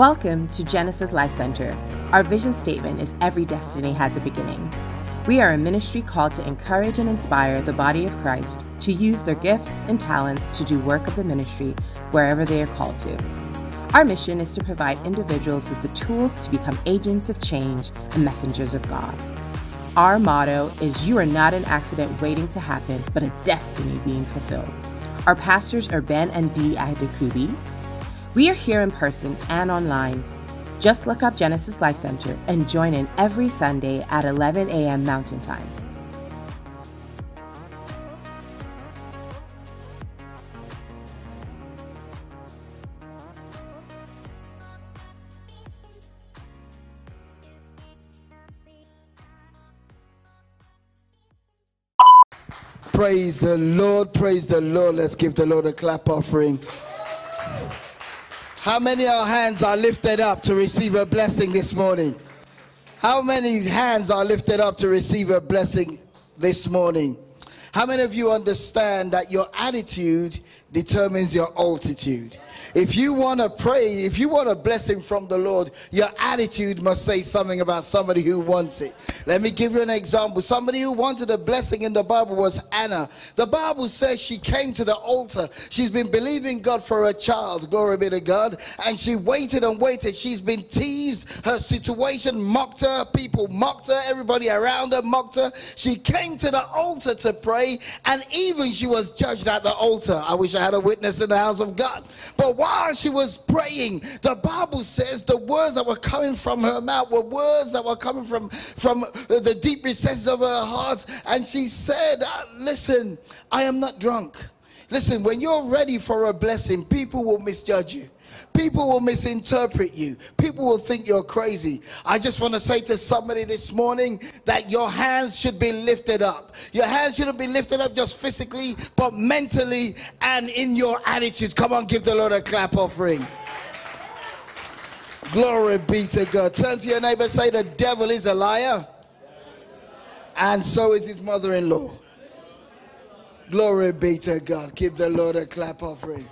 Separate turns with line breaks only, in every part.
Welcome to Genesis Life Center. Our vision statement is Every destiny has a beginning. We are a ministry called to encourage and inspire the body of Christ to use their gifts and talents to do work of the ministry wherever they are called to. Our mission is to provide individuals with the tools to become agents of change and messengers of God. Our motto is You are not an accident waiting to happen, but a destiny being fulfilled. Our pastors are Ben and Dee Adekugbe. We are here in person and online. Just look up Genesis Life Center and join in every Sunday at 11 a.m. Mountain Time.
Praise the Lord, praise the Lord. Let's give the Lord a clap offering. How many of our hands are lifted up to receive a blessing this morning? How many hands are lifted up to receive a blessing this morning? How many of you understand that your attitude determines your altitude? If you want to pray, if you want a blessing from the Lord, your attitude must say something about somebody who wants it. Let me give you an example. Somebody who wanted a blessing in the Bible was Anna. The Bible says she came to the altar. She's been believing God for a child, glory be to God, and she waited and waited. She's been teased, her situation mocked her, people mocked her, everybody around her mocked her. She came to the altar to pray, and even she was judged at the altar. I wish I had a witness in the house of God. But while she was praying, the Bible says the words that were coming from her mouth were words that were coming from, from the deep recesses of her heart. And she said, uh, Listen, I am not drunk. Listen, when you're ready for a blessing, people will misjudge you. People will misinterpret you. People will think you're crazy. I just want to say to somebody this morning that your hands should be lifted up. Your hands shouldn't be lifted up just physically, but mentally and in your attitude. Come on, give the Lord a clap offering. Glory be to God. Turn to your neighbor say, The devil is a liar, and so is his mother in law. Glory be to God. Give the Lord a clap offering.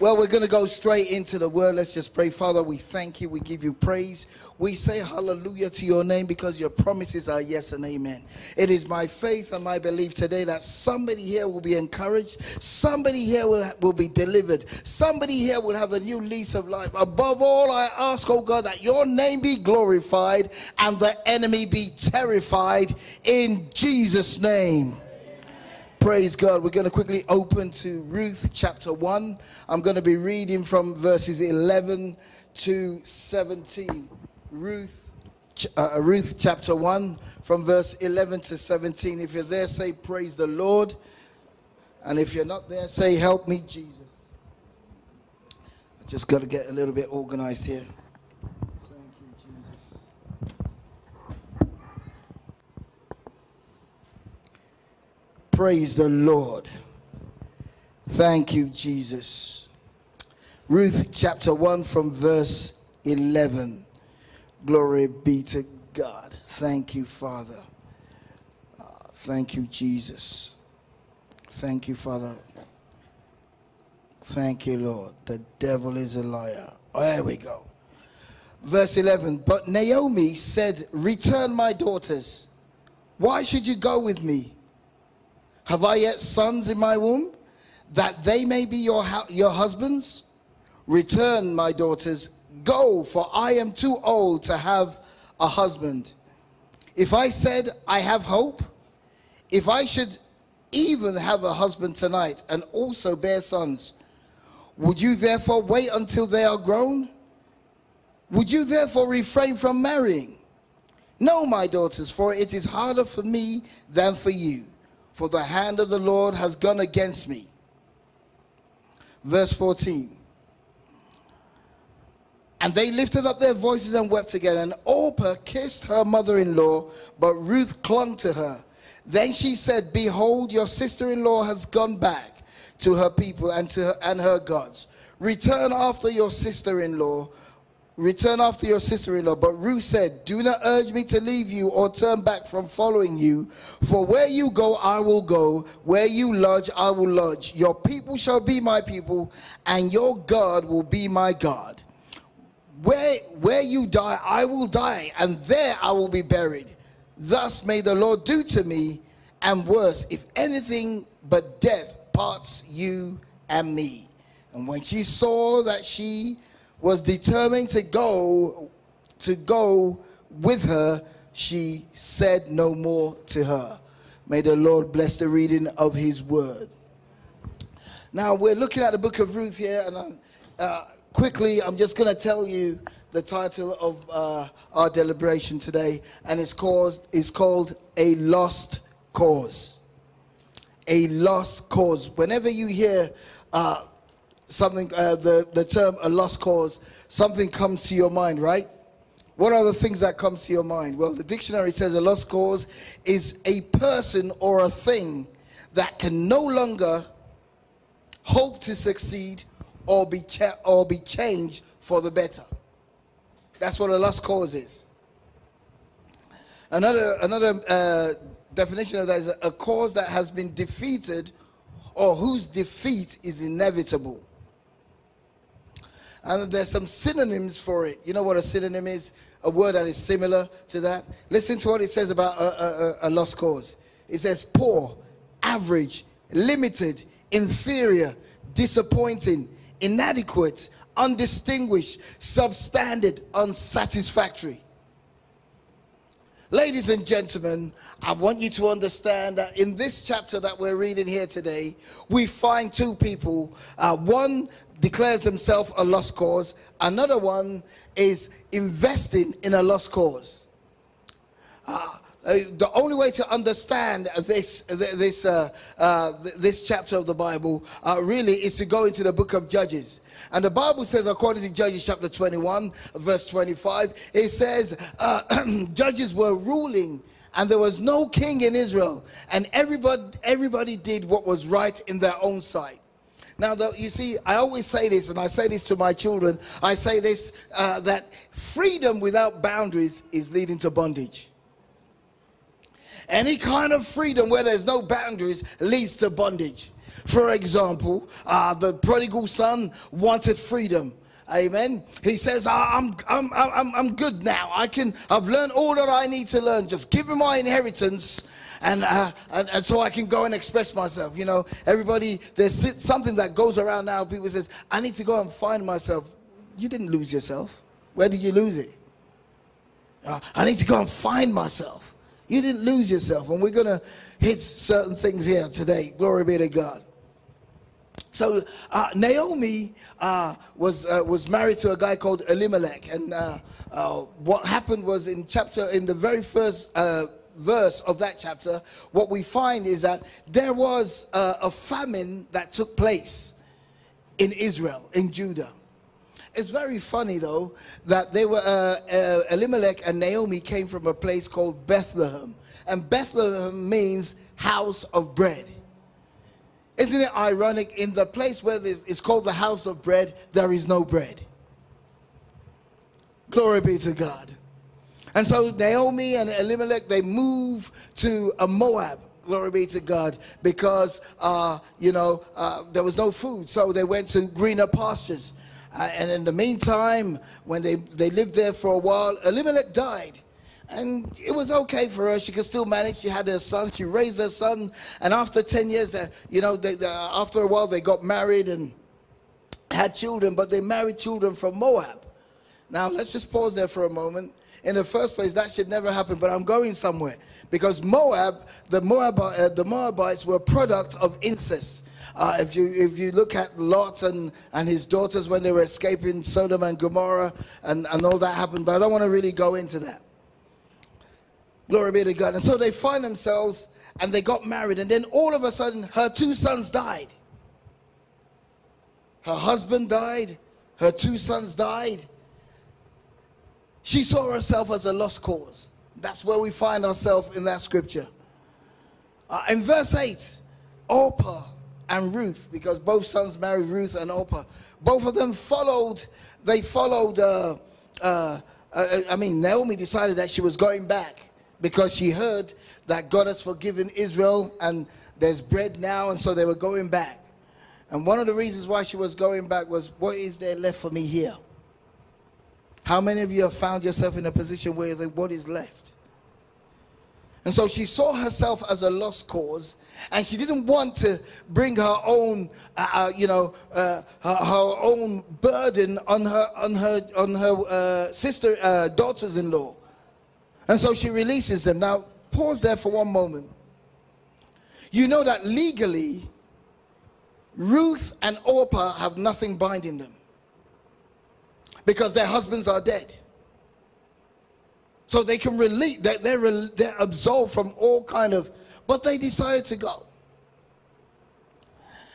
Well, we're going to go straight into the word. Let's just pray. Father, we thank you. We give you praise. We say hallelujah to your name because your promises are yes and amen. It is my faith and my belief today that somebody here will be encouraged. Somebody here will, will be delivered. Somebody here will have a new lease of life. Above all, I ask, oh God, that your name be glorified and the enemy be terrified in Jesus' name. Praise God. We're going to quickly open to Ruth chapter 1. I'm going to be reading from verses 11 to 17. Ruth uh, Ruth chapter 1 from verse 11 to 17. If you're there, say praise the Lord. And if you're not there, say help me, Jesus. I just got to get a little bit organized here. Praise the Lord. Thank you, Jesus. Ruth chapter 1 from verse 11. Glory be to God. Thank you, Father. Uh, thank you, Jesus. Thank you, Father. Thank you, Lord. The devil is a liar. Oh, there we go. Verse 11 But Naomi said, Return, my daughters. Why should you go with me? Have I yet sons in my womb, that they may be your, your husbands? Return, my daughters, go, for I am too old to have a husband. If I said, I have hope, if I should even have a husband tonight and also bear sons, would you therefore wait until they are grown? Would you therefore refrain from marrying? No, my daughters, for it is harder for me than for you for the hand of the Lord has gone against me. Verse 14. And they lifted up their voices and wept again. And Orpah kissed her mother in law, but Ruth clung to her. Then she said, Behold, your sister in law has gone back to her people and to her, and her gods. Return after your sister in law, return after your sister-in-law. But Ruth said, Do not urge me to leave you or turn back from following you. For where you go, I will go. Where you lodge, I will lodge. Your people shall be my people, and your God will be my God. Where, where you die, I will die, and there I will be buried. Thus may the Lord do to me, and worse, if anything but death parts you and me. And when she saw that she was determined to go to go with her, she said no more to her. May the Lord bless the reading of his word. Now we're looking at the book of Ruth here, and uh, quickly I'm just going to tell you the title of uh, our deliberation today, and it's called, it's called A Lost Cause. A Lost Cause. Whenever you hear uh, something, uh, the, the term a lost cause, something comes to your mind, right? What are the things that comes to your mind? Well, the dictionary says a lost cause is a person or a thing that can no longer hope to succeed or be cha- or be changed for the better. That's what a lost cause is. Another another uh, definition of that is a cause that has been defeated or whose defeat is inevitable. And there's some synonyms for it. You know what a synonym is? A word that is similar to that. Listen to what it says about a, a, a lost cause. It says poor, average, limited, inferior, disappointing, inadequate, undistinguished, substandard, unsatisfactory. Ladies and gentlemen, I want you to understand that in this chapter that we're reading here today, we find two people. Uh, one declares himself a lost cause, another one is investing in a lost cause. Uh, uh, the only way to understand this this uh, uh, this chapter of the Bible uh, really is to go into the book of Judges. And the Bible says, according to Judges chapter 21, verse 25, it says, uh, Judges were ruling and there was no king in Israel, and everybody everybody did what was right in their own sight. Now, you see, I always say this, and I say this to my children. I say this uh, that freedom without boundaries is leading to bondage. Any kind of freedom where there's no boundaries leads to bondage. For example, uh, the prodigal son wanted freedom. Amen. He says, I'm, I'm, I'm, I'm good now. I can, I've learned all that I need to learn. Just give me my inheritance and, uh, and, and so I can go and express myself. You know, everybody, there's something that goes around now. People says, I need to go and find myself. You didn't lose yourself. Where did you lose it? Uh, I need to go and find myself. You didn't lose yourself. And we're going to hit certain things here today. Glory be to God. So uh, Naomi uh, was uh, was married to a guy called Elimelech, and uh, uh, what happened was in chapter in the very first uh, verse of that chapter, what we find is that there was a, a famine that took place in Israel, in Judah. It's very funny though that they were uh, uh, Elimelech and Naomi came from a place called Bethlehem, and Bethlehem means house of bread. Isn't it ironic? In the place where this, it's called the house of bread, there is no bread. Glory be to God. And so Naomi and Elimelech, they move to a Moab. Glory be to God, because uh, you know uh, there was no food, so they went to greener pastures. Uh, and in the meantime, when they, they lived there for a while, Elimelech died. And it was okay for her. She could still manage. She had her son. She raised her son. And after 10 years, they, you know, they, they, after a while, they got married and had children, but they married children from Moab. Now, let's just pause there for a moment in the first place, that should never happen. But I'm going somewhere because Moab, the Moab, uh, the Moabites were a product of incest. Uh, if you if you look at Lot and, and his daughters when they were escaping Sodom and Gomorrah and, and all that happened, but I don't want to really go into that. Glory be to God. And so they find themselves and they got married, and then all of a sudden her two sons died. Her husband died, her two sons died, she saw herself as a lost cause. That's where we find ourselves in that scripture. Uh, in verse 8, Orpah and Ruth, because both sons married Ruth and Orpah, both of them followed, they followed uh, uh, uh, I mean, Naomi decided that she was going back because she heard that God has forgiven Israel and there's bread now, and so they were going back. And one of the reasons why she was going back was, What is there left for me here? How many of you have found yourself in a position where the, what is left? And so she saw herself as a lost cause, and she didn't want to bring her own, uh, uh, you know, uh, her, her, own burden on her on her on her uh, sister uh, daughters-in-law. And so she releases them. Now, pause there for one moment. You know that legally, Ruth and Orpah have nothing binding them because their husbands are dead. So they can relate, they're, they're, they're absolved from all kind of, but they decided to go.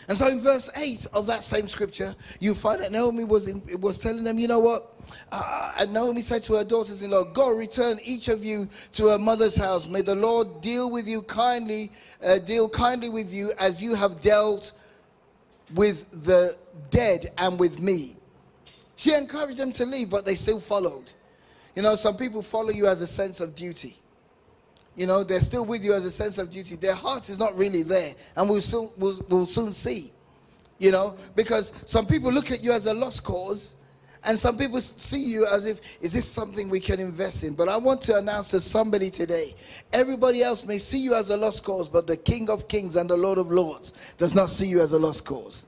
And so in verse 8 of that same scripture, you find that Naomi was, in, was telling them, you know what? Uh, and Naomi said to her daughters in law, Go, return each of you to her mother's house. May the Lord deal with you kindly, uh, deal kindly with you as you have dealt with the dead and with me. She encouraged them to leave, but they still followed. You know, some people follow you as a sense of duty. You know, they're still with you as a sense of duty. Their heart is not really there, and we'll soon, we'll, we'll soon see. You know, because some people look at you as a lost cause, and some people see you as if, is this something we can invest in? But I want to announce to somebody today everybody else may see you as a lost cause, but the King of Kings and the Lord of Lords does not see you as a lost cause.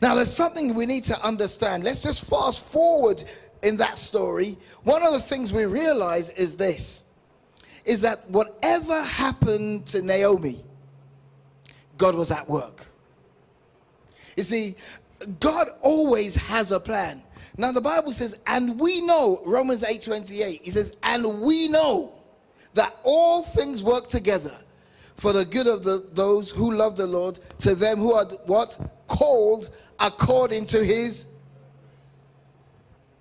Now, there's something we need to understand. Let's just fast forward in that story. One of the things we realize is this is that whatever happened to Naomi, God was at work. You see, God always has a plan. Now the Bible says, and we know, Romans 8 28, he says, and we know that all things work together for the good of the, those who love the Lord, to them who are what? Called according to his.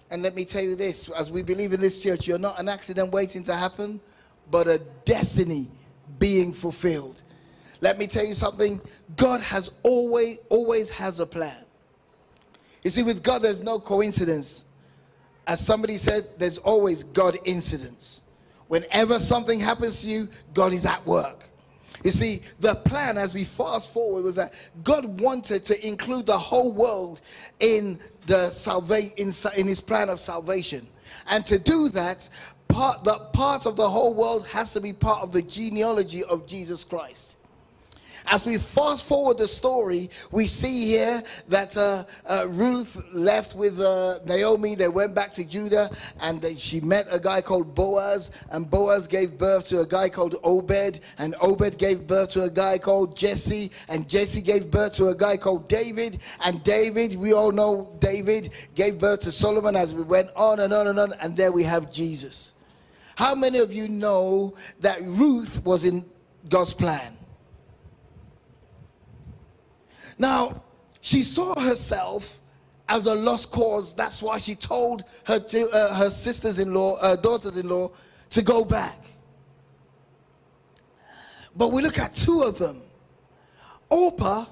And let me tell you this as we believe in this church, you're not an accident waiting to happen, but a destiny being fulfilled. Let me tell you something God has always, always has a plan. You see, with God, there's no coincidence. As somebody said, there's always God incidents. Whenever something happens to you, God is at work. You see, the plan as we fast forward was that God wanted to include the whole world in the salvation in, in his plan of salvation. And to do that, part the part of the whole world has to be part of the genealogy of Jesus Christ. As we fast forward the story, we see here that uh, uh, Ruth left with uh, Naomi. They went back to Judah and they, she met a guy called Boaz. And Boaz gave birth to a guy called Obed. And Obed gave birth to a guy called Jesse. And Jesse gave birth to a guy called David. And David, we all know David, gave birth to Solomon as we went on and on and on. And there we have Jesus. How many of you know that Ruth was in God's plan? Now, she saw herself as a lost cause. That's why she told her, to, uh, her sisters-in-law, uh, daughters-in-law, to go back. But we look at two of them. Orpah,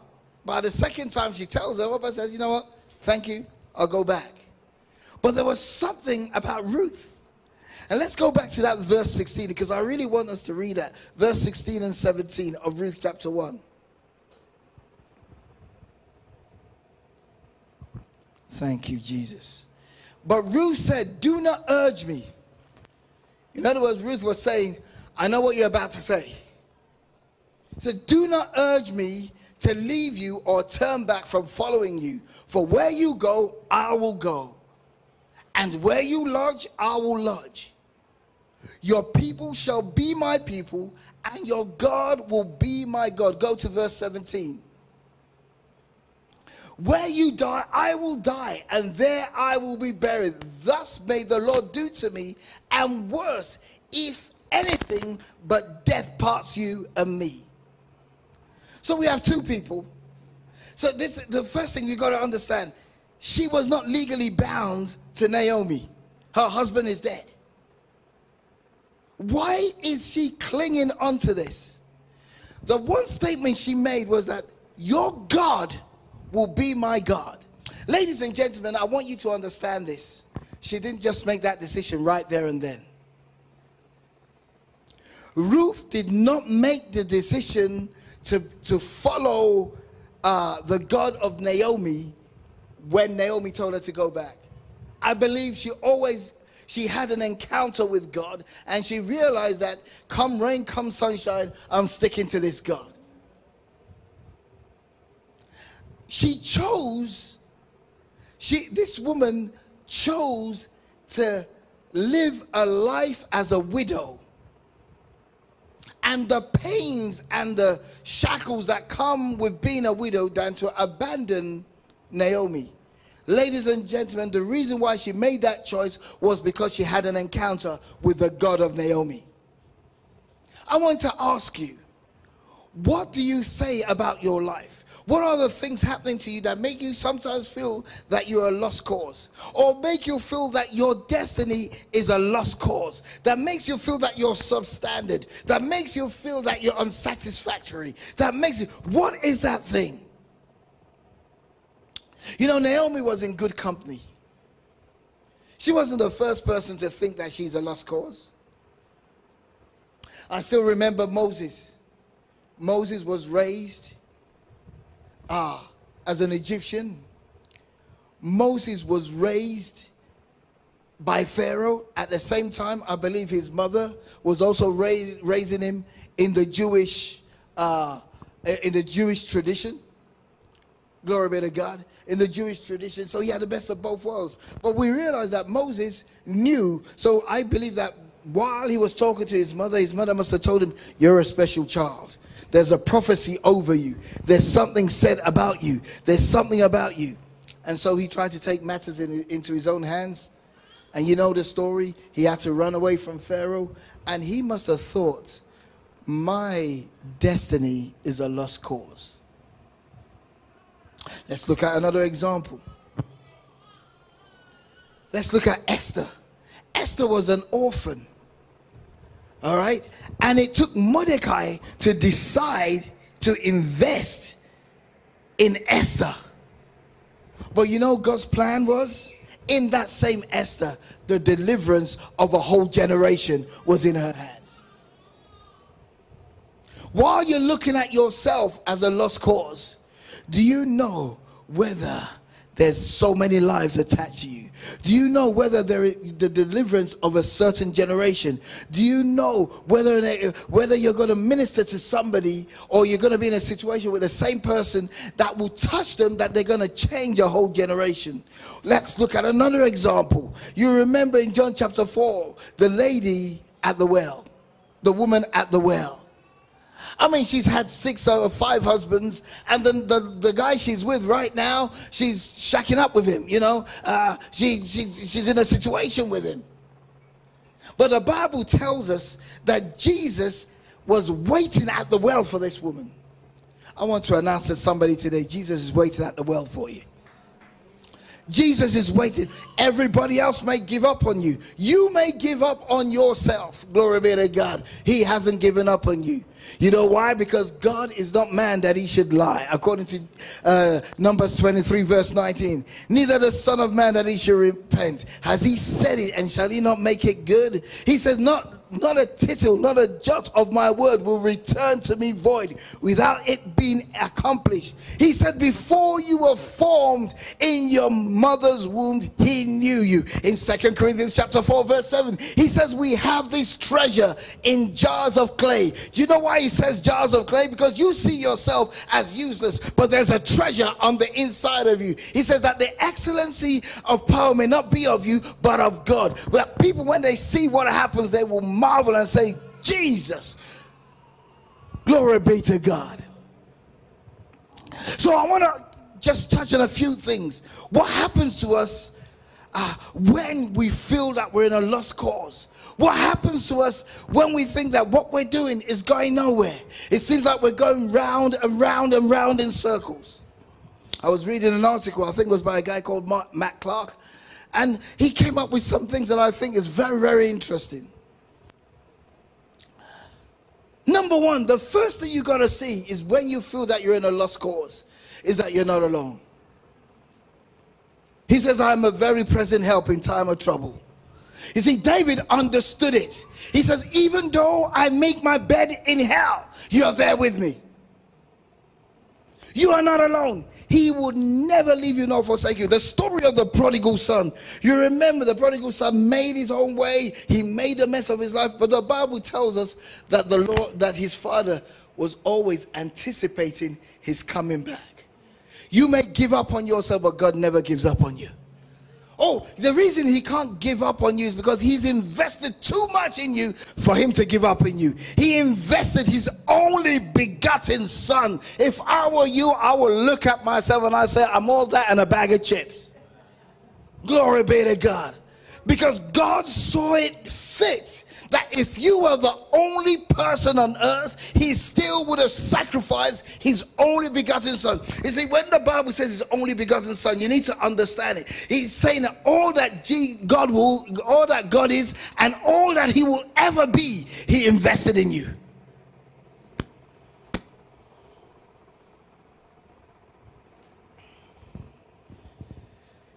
by the second time she tells her, Orpah says, you know what? Thank you. I'll go back. But there was something about Ruth. And let's go back to that verse 16 because I really want us to read that. Verse 16 and 17 of Ruth chapter 1. Thank you, Jesus. But Ruth said, Do not urge me. In other words, Ruth was saying, I know what you're about to say. Said, Do not urge me to leave you or turn back from following you. For where you go, I will go. And where you lodge, I will lodge. Your people shall be my people, and your God will be my God. Go to verse 17. Where you die, I will die, and there I will be buried. Thus may the Lord do to me, and worse, if anything but death parts you and me. So we have two people. So this the first thing you got to understand. She was not legally bound to Naomi. Her husband is dead. Why is she clinging onto this? The one statement she made was that your God will be my God. Ladies and gentlemen, I want you to understand this. she didn't just make that decision right there and then. Ruth did not make the decision to, to follow uh, the God of Naomi when Naomi told her to go back. I believe she always she had an encounter with God and she realized that come rain, come sunshine, I'm sticking to this God. She chose, she this woman chose to live a life as a widow. And the pains and the shackles that come with being a widow than to abandon Naomi. Ladies and gentlemen, the reason why she made that choice was because she had an encounter with the God of Naomi. I want to ask you, what do you say about your life? What are the things happening to you that make you sometimes feel that you're a lost cause? Or make you feel that your destiny is a lost cause? That makes you feel that you're substandard? That makes you feel that you're unsatisfactory? That makes you, what is that thing? You know, Naomi was in good company. She wasn't the first person to think that she's a lost cause. I still remember Moses. Moses was raised uh, as an Egyptian. Moses was raised by Pharaoh. At the same time, I believe his mother was also raised, raising him in the Jewish uh, in the Jewish tradition. Glory be to God. In the Jewish tradition. So he had the best of both worlds. But we realize that Moses knew. So I believe that while he was talking to his mother, his mother must have told him, You're a special child. There's a prophecy over you. There's something said about you. There's something about you. And so he tried to take matters in, into his own hands. And you know the story. He had to run away from Pharaoh. And he must have thought, My destiny is a lost cause. Let's look at another example. Let's look at Esther. Esther was an orphan. All right? And it took Mordecai to decide to invest in Esther. But you know God's plan was? In that same Esther, the deliverance of a whole generation was in her hands. While you're looking at yourself as a lost cause, do you know whether there's so many lives attached to you? Do you know whether there is the deliverance of a certain generation? Do you know whether whether you're going to minister to somebody or you're going to be in a situation with the same person that will touch them that they're going to change a whole generation? Let's look at another example. You remember in John chapter 4, the lady at the well, the woman at the well. I mean, she's had six or five husbands, and then the, the guy she's with right now, she's shacking up with him, you know. Uh, she, she, she's in a situation with him. But the Bible tells us that Jesus was waiting at the well for this woman. I want to announce to somebody today Jesus is waiting at the well for you. Jesus is waiting. Everybody else may give up on you. You may give up on yourself. Glory be to God. He hasn't given up on you. You know why? Because God is not man that he should lie. According to uh, Numbers 23, verse 19. Neither the Son of Man that he should repent. Has he said it and shall he not make it good? He says, Not not a tittle, not a jot of my word will return to me void without it being accomplished. He said, Before you were formed in your mother's womb, he knew you. In Second Corinthians chapter 4, verse 7, he says, We have this treasure in jars of clay. Do you know why he says jars of clay? Because you see yourself as useless, but there's a treasure on the inside of you. He says that the excellency of power may not be of you, but of God. That people, when they see what happens, they will marvel and say, Jesus. Glory be to God. So I want to just touch on a few things. What happens to us uh, when we feel that we're in a lost cause? What happens to us when we think that what we're doing is going nowhere? It seems like we're going round and round and round in circles. I was reading an article, I think it was by a guy called Matt Clark, and he came up with some things that I think is very, very interesting. Number one, the first thing you got to see is when you feel that you're in a lost cause, is that you're not alone. He says, I am a very present help in time of trouble. You see, David understood it. He says, Even though I make my bed in hell, you are there with me. You are not alone. He would never leave you nor forsake you. The story of the prodigal son. You remember the prodigal son made his own way. He made a mess of his life. But the Bible tells us that the Lord, that his father was always anticipating his coming back. You may give up on yourself, but God never gives up on you. Oh, the reason he can't give up on you is because he's invested too much in you for him to give up in you. He invested his only begotten son. If I were you, I would look at myself and I say, I'm all that and a bag of chips. Glory be to God. Because God saw it fit that if you were the only person on earth, he still would have sacrificed his only begotten son. You see, when the Bible says his only begotten son, you need to understand it. He's saying that all that God will, all that God is, and all that he will ever be, he invested in you.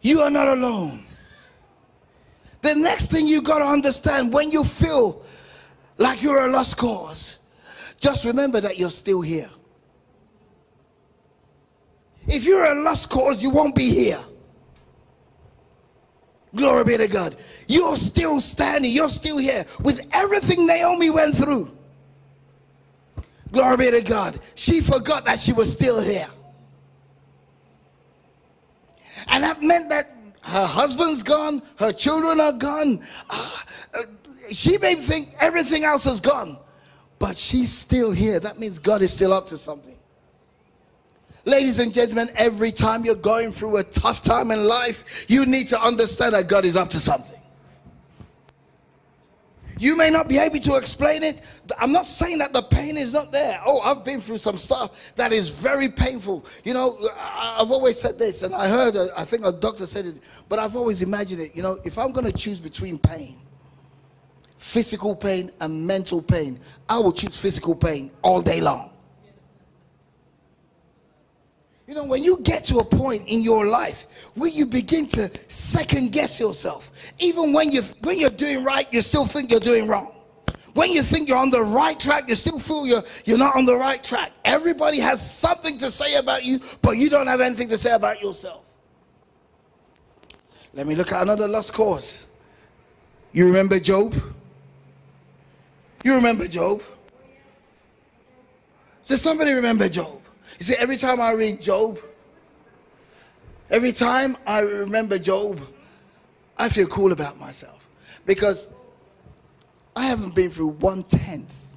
You are not alone. The next thing you got to understand when you feel like you're a lost cause, just remember that you're still here. If you're a lost cause, you won't be here. Glory be to God. You're still standing, you're still here with everything Naomi went through. Glory be to God. She forgot that she was still here. And that meant that her husband's gone, her children are gone. Uh, uh, she may think everything else is gone, but she's still here. That means God is still up to something. Ladies and gentlemen, every time you're going through a tough time in life, you need to understand that God is up to something. You may not be able to explain it. I'm not saying that the pain is not there. Oh, I've been through some stuff that is very painful. You know, I've always said this, and I heard, I think a doctor said it, but I've always imagined it. You know, if I'm going to choose between pain, physical pain, and mental pain, I will choose physical pain all day long. You know, when you get to a point in your life where you begin to second guess yourself, even when you when you're doing right, you still think you're doing wrong. When you think you're on the right track, you still feel you're you're not on the right track. Everybody has something to say about you, but you don't have anything to say about yourself. Let me look at another lost cause. You remember Job? You remember Job? Does somebody remember Job? You see, every time I read Job, every time I remember Job, I feel cool about myself because I haven't been through one tenth,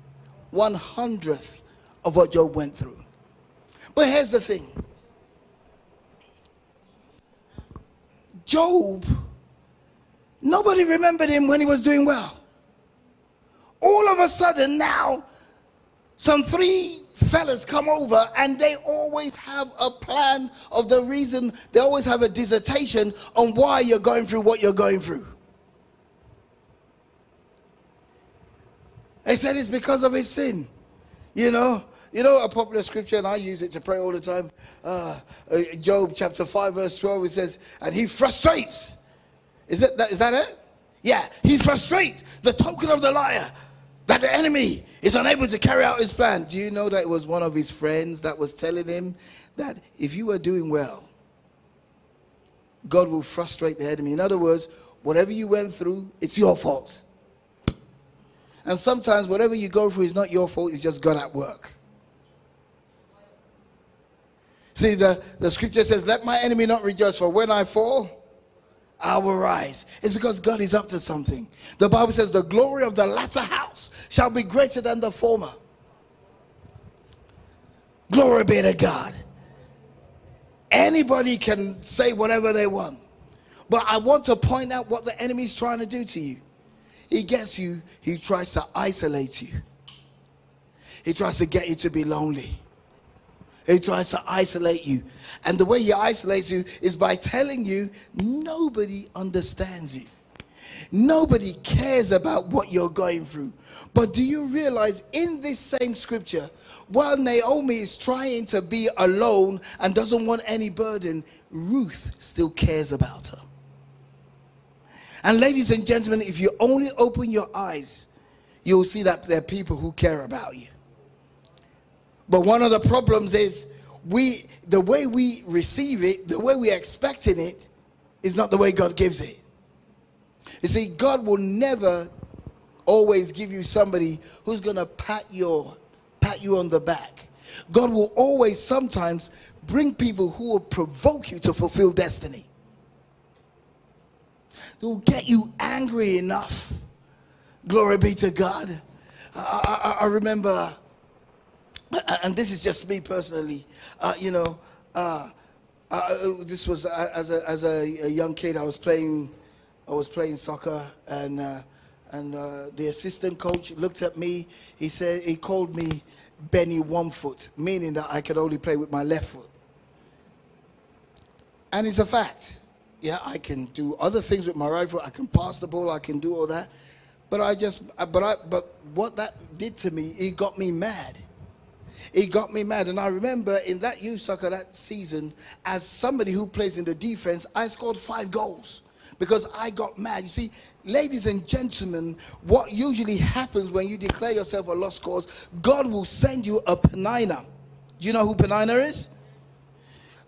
one hundredth of what Job went through. But here's the thing Job, nobody remembered him when he was doing well. All of a sudden, now, some three fellas come over and they always have a plan of the reason, they always have a dissertation on why you're going through what you're going through. They said it's because of his sin. You know, you know a popular scripture, and I use it to pray all the time. Uh, uh, Job chapter 5, verse 12, it says, and he frustrates. Is that, is that it? Yeah, he frustrates the token of the liar that the enemy is unable to carry out his plan. Do you know that it was one of his friends that was telling him that if you are doing well, God will frustrate the enemy. In other words, whatever you went through, it's your fault. And sometimes whatever you go through is not your fault, it's just God at work. See, the, the scripture says, Let my enemy not rejoice, for when I fall, I will rise. It's because God is up to something. The Bible says, The glory of the latter house shall be greater than the former. Glory be to God. Anybody can say whatever they want. But I want to point out what the enemy is trying to do to you. He gets you, he tries to isolate you. He tries to get you to be lonely. He tries to isolate you. And the way he isolates you is by telling you nobody understands you. Nobody cares about what you're going through. But do you realize in this same scripture, while Naomi is trying to be alone and doesn't want any burden, Ruth still cares about her. And ladies and gentlemen, if you only open your eyes, you'll see that there are people who care about you. But one of the problems is we the way we receive it, the way we're expecting it, is not the way God gives it. You see, God will never always give you somebody who's gonna pat your pat you on the back. God will always sometimes bring people who will provoke you to fulfill destiny. They will get you angry enough. Glory be to God. I, I, I remember, and this is just me personally, uh, you know, uh, uh, this was uh, as, a, as a, young kid, I was playing, I was playing soccer, and uh, and the assistant coach looked at me. He said he called me Benny One Foot, meaning that I could only play with my left foot. And it's a fact. Yeah, I can do other things with my right foot. I can pass the ball. I can do all that. But I just, but I, but what that did to me, it got me mad. It got me mad. And I remember in that youth soccer that season, as somebody who plays in the defense, I scored five goals because I got mad. You see, ladies and gentlemen, what usually happens when you declare yourself a lost cause, God will send you a Penina. Do you know who Penina is?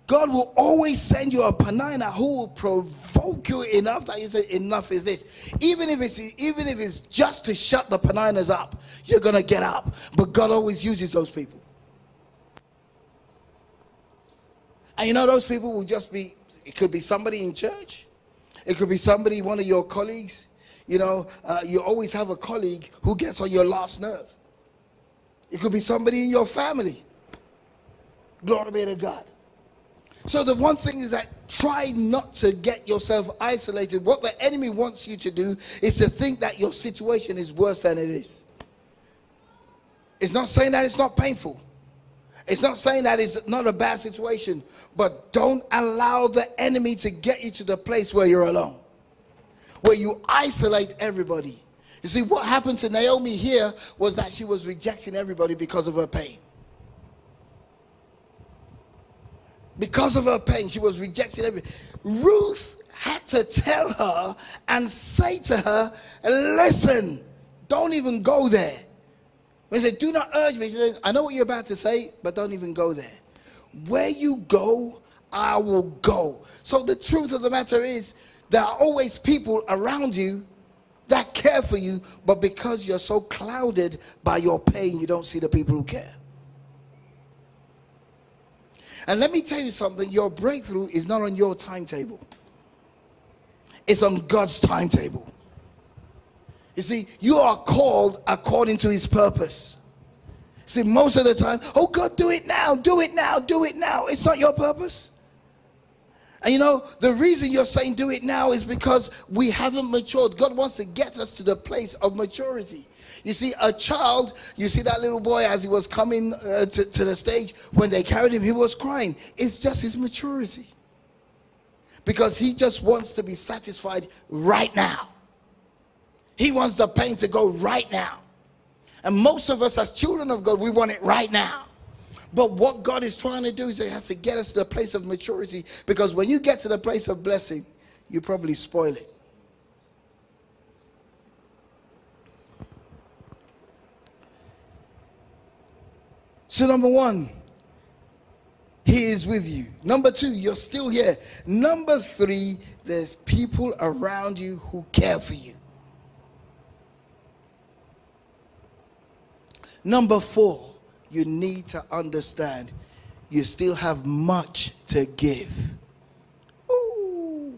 God will always send you a Penina who will provoke you enough that you say, enough is this. Even if it's even if it's just to shut the Peninas up, you're gonna get up. But God always uses those people. And you know, those people will just be, it could be somebody in church, it could be somebody, one of your colleagues. You know, uh, you always have a colleague who gets on your last nerve. It could be somebody in your family. Glory be to God. So the one thing is that try not to get yourself isolated. What the enemy wants you to do is to think that your situation is worse than it is. It's not saying that it's not painful. It's not saying that it's not a bad situation, but don't allow the enemy to get you to the place where you're alone, where you isolate everybody. You see, what happened to Naomi here was that she was rejecting everybody because of her pain. Because of her pain, she was rejecting everybody. Ruth had to tell her and say to her, Listen, don't even go there. When he said, Do not urge me, he said, I know what you're about to say, but don't even go there. Where you go, I will go. So the truth of the matter is, there are always people around you that care for you, but because you're so clouded by your pain, you don't see the people who care. And let me tell you something your breakthrough is not on your timetable, it's on God's timetable. You see, you are called according to his purpose. See, most of the time, oh God, do it now, do it now, do it now. It's not your purpose. And you know, the reason you're saying do it now is because we haven't matured. God wants to get us to the place of maturity. You see, a child, you see that little boy as he was coming uh, to, to the stage, when they carried him, he was crying. It's just his maturity. Because he just wants to be satisfied right now. He wants the pain to go right now. And most of us, as children of God, we want it right now. But what God is trying to do is He has to get us to the place of maturity because when you get to the place of blessing, you probably spoil it. So, number one, He is with you. Number two, you're still here. Number three, there's people around you who care for you. Number four, you need to understand you still have much to give. Ooh.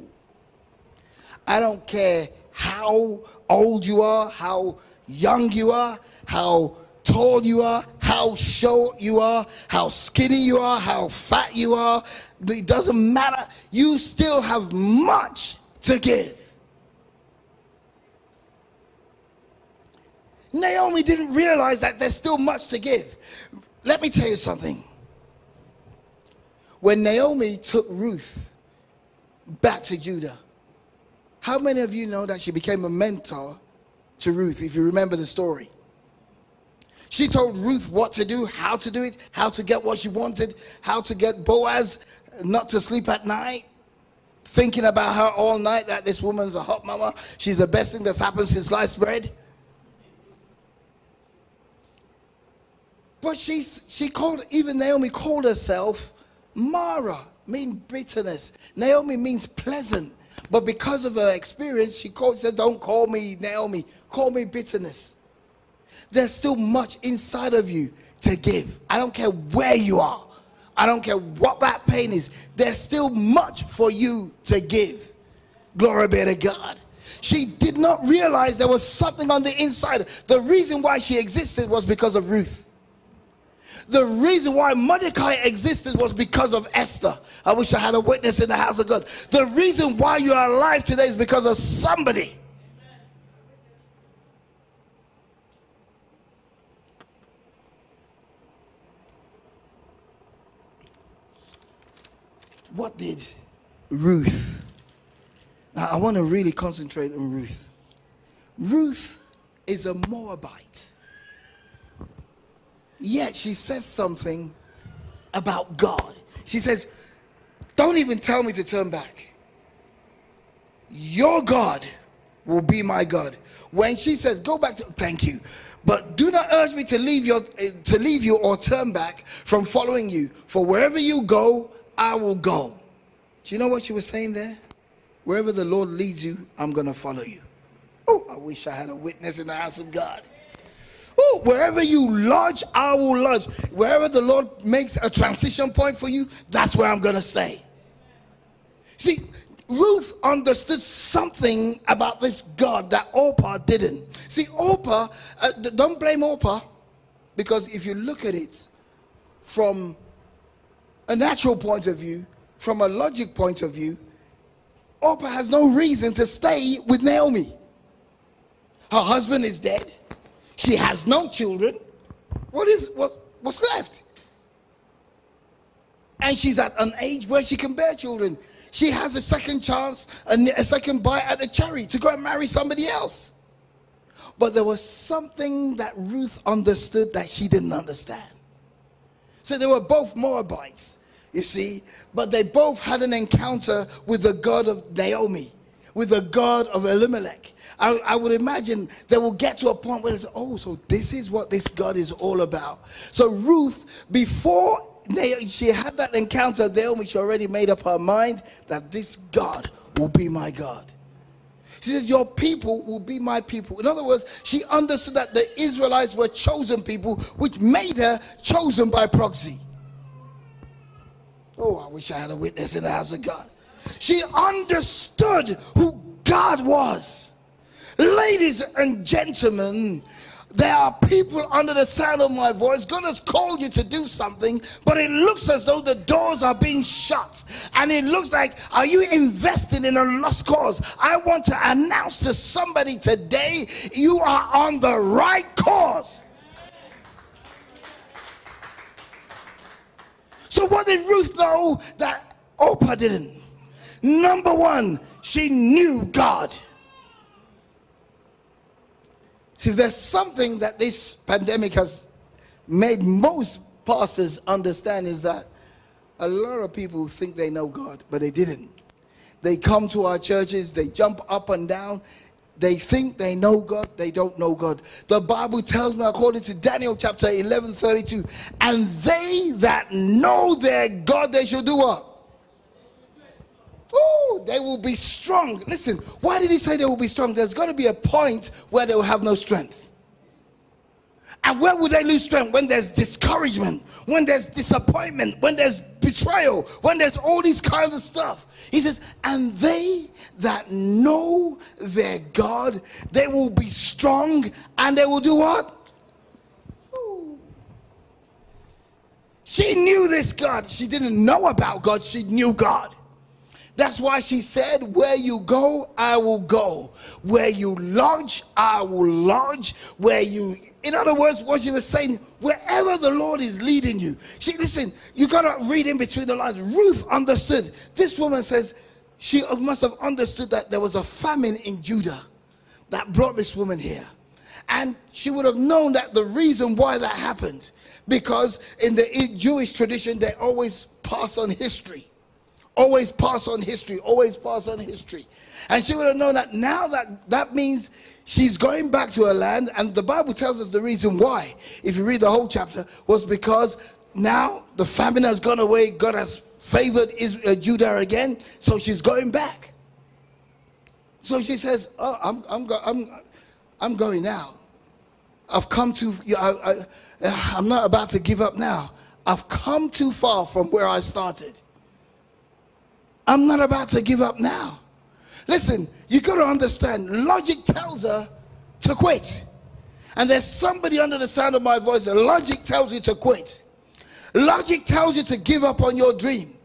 I don't care how old you are, how young you are, how tall you are, how short you are, how skinny you are, how fat you are. It doesn't matter. You still have much to give. Naomi didn't realize that there's still much to give. Let me tell you something. When Naomi took Ruth back to Judah, How many of you know that she became a mentor to Ruth, if you remember the story? She told Ruth what to do, how to do it, how to get what she wanted, how to get Boaz not to sleep at night, thinking about her all night that this woman's a hot mama. She's the best thing that's happened since sliced bread. But she, she called, even Naomi called herself Mara, mean bitterness. Naomi means pleasant. But because of her experience, she called, said, Don't call me Naomi, call me bitterness. There's still much inside of you to give. I don't care where you are, I don't care what that pain is. There's still much for you to give. Glory be to God. She did not realize there was something on the inside. The reason why she existed was because of Ruth. The reason why Mordecai existed was because of Esther. I wish I had a witness in the house of God. The reason why you are alive today is because of somebody. What did Ruth? Now, I want to really concentrate on Ruth. Ruth is a Moabite. Yet she says something about God. She says, Don't even tell me to turn back. Your God will be my God. When she says, Go back to, thank you. But do not urge me to leave your eh, to leave you or turn back from following you. For wherever you go, I will go. Do you know what she was saying there? Wherever the Lord leads you, I'm gonna follow you. Oh, I wish I had a witness in the house of God. Wherever you lodge, I will lodge. Wherever the Lord makes a transition point for you, that's where I'm going to stay. See, Ruth understood something about this God that Orpah didn't. See, Orpah, uh, don't blame Orpah, because if you look at it from a natural point of view, from a logic point of view, Orpah has no reason to stay with Naomi. Her husband is dead. She has no children. What is what what's left? And she's at an age where she can bear children. She has a second chance, a, a second bite at the cherry to go and marry somebody else. But there was something that Ruth understood that she didn't understand. So they were both Moabites, you see, but they both had an encounter with the God of Naomi, with the God of Elimelech. I, I, would imagine they will get to a point where it's, oh, so this is what this God is all about. So Ruth, before she had that encounter there, she already made up her mind that this God will be my God. She says, Your people will be my people. In other words, she understood that the Israelites were chosen people, which made her chosen by proxy. Oh, I wish I had a witness in the house of God. She understood who God was. Ladies and gentlemen, there are people under the sound of my voice. God has called you to do something, but it looks as though the doors are being shut. And it looks like, are you investing in a lost cause? I want to announce to somebody today, you are on the right cause. So, what did Ruth know that Orpah didn't? Number one, she knew God. See, there's something that this pandemic has made most pastors understand is that a lot of people think they know God, but they didn't. They come to our churches, they jump up and down, they think they know God, they don't know God. The Bible tells me, according to Daniel chapter 11 32, and they that know their God, they shall do what? Oh, they will be strong. Listen, why did he say they will be strong? There's going to be a point where they will have no strength. And where would they lose strength? When there's discouragement, when there's disappointment, when there's betrayal, when there's all these kinds of stuff. He says, and they that know their God, they will be strong and they will do what? She knew this God. She didn't know about God, she knew God. That's why she said, Where you go, I will go. Where you lodge, I will lodge. Where you, in other words, what she was saying, wherever the Lord is leading you. She, listen, you got to read in between the lines. Ruth understood. This woman says, she must have understood that there was a famine in Judah that brought this woman here. And she would have known that the reason why that happened, because in the Jewish tradition, they always pass on history. Always pass on history, always pass on history. And she would have known that now that that means she's going back to her land. And the Bible tells us the reason why, if you read the whole chapter, was because now the famine has gone away. God has favored Israel, uh, Judah again. So she's going back. So she says, Oh, I'm, I'm, go- I'm, I'm going now. I've come to, I, I, I'm not about to give up now. I've come too far from where I started. I'm not about to give up now. Listen, you got to understand, logic tells her to quit. And there's somebody under the sound of my voice, logic tells you to quit. Logic tells you to give up on your dream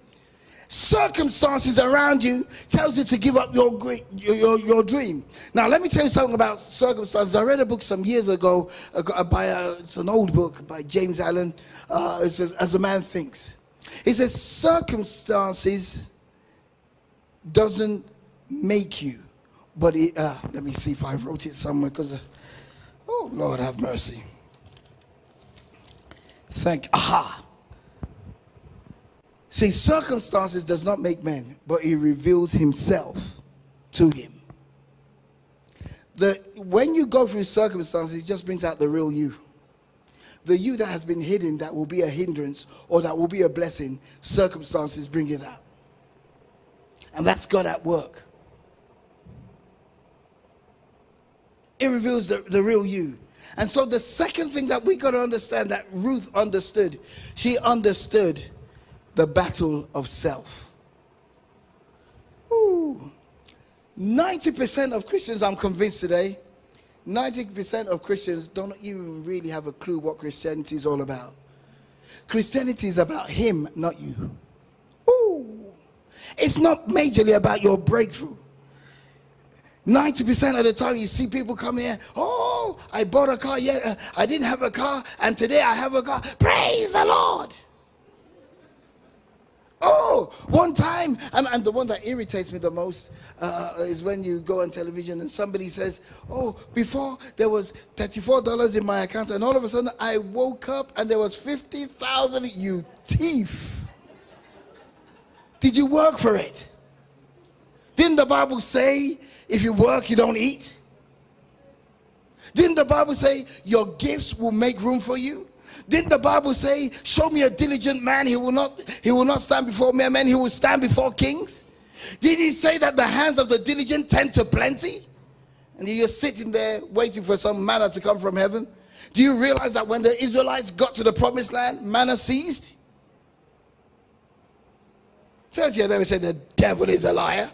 circumstances around you tells you to give up your, your, your dream now let me tell you something about circumstances i read a book some years ago uh, by a, it's an old book by james allen uh, it says as a man thinks it says circumstances doesn't make you but it uh, let me see if i wrote it somewhere because uh, oh lord have mercy thank aha See, circumstances does not make men, but he reveals himself to him. The, when you go through circumstances, it just brings out the real you. The you that has been hidden, that will be a hindrance or that will be a blessing, circumstances bring it out. And that's God at work. It reveals the, the real you. And so the second thing that we got to understand that Ruth understood, she understood the battle of self. Ooh. 90% of Christians, I'm convinced today, 90% of Christians don't even really have a clue what Christianity is all about. Christianity is about Him, not you. Ooh. It's not majorly about your breakthrough. 90% of the time you see people come here, oh, I bought a car, yet uh, I didn't have a car, and today I have a car. Praise the Lord. Oh, one time, and, and the one that irritates me the most uh, is when you go on television and somebody says, Oh, before there was $34 in my account, and all of a sudden I woke up and there was 50,000. You thief. Did you work for it? Didn't the Bible say if you work, you don't eat? Didn't the Bible say your gifts will make room for you? Didn't the Bible say, Show me a diligent man, he will not he will not stand before mere men, he will stand before kings? Did he say that the hands of the diligent tend to plenty? And you're sitting there waiting for some manna to come from heaven. Do you realize that when the Israelites got to the promised land, manna ceased? Tell you, never said the devil is a liar.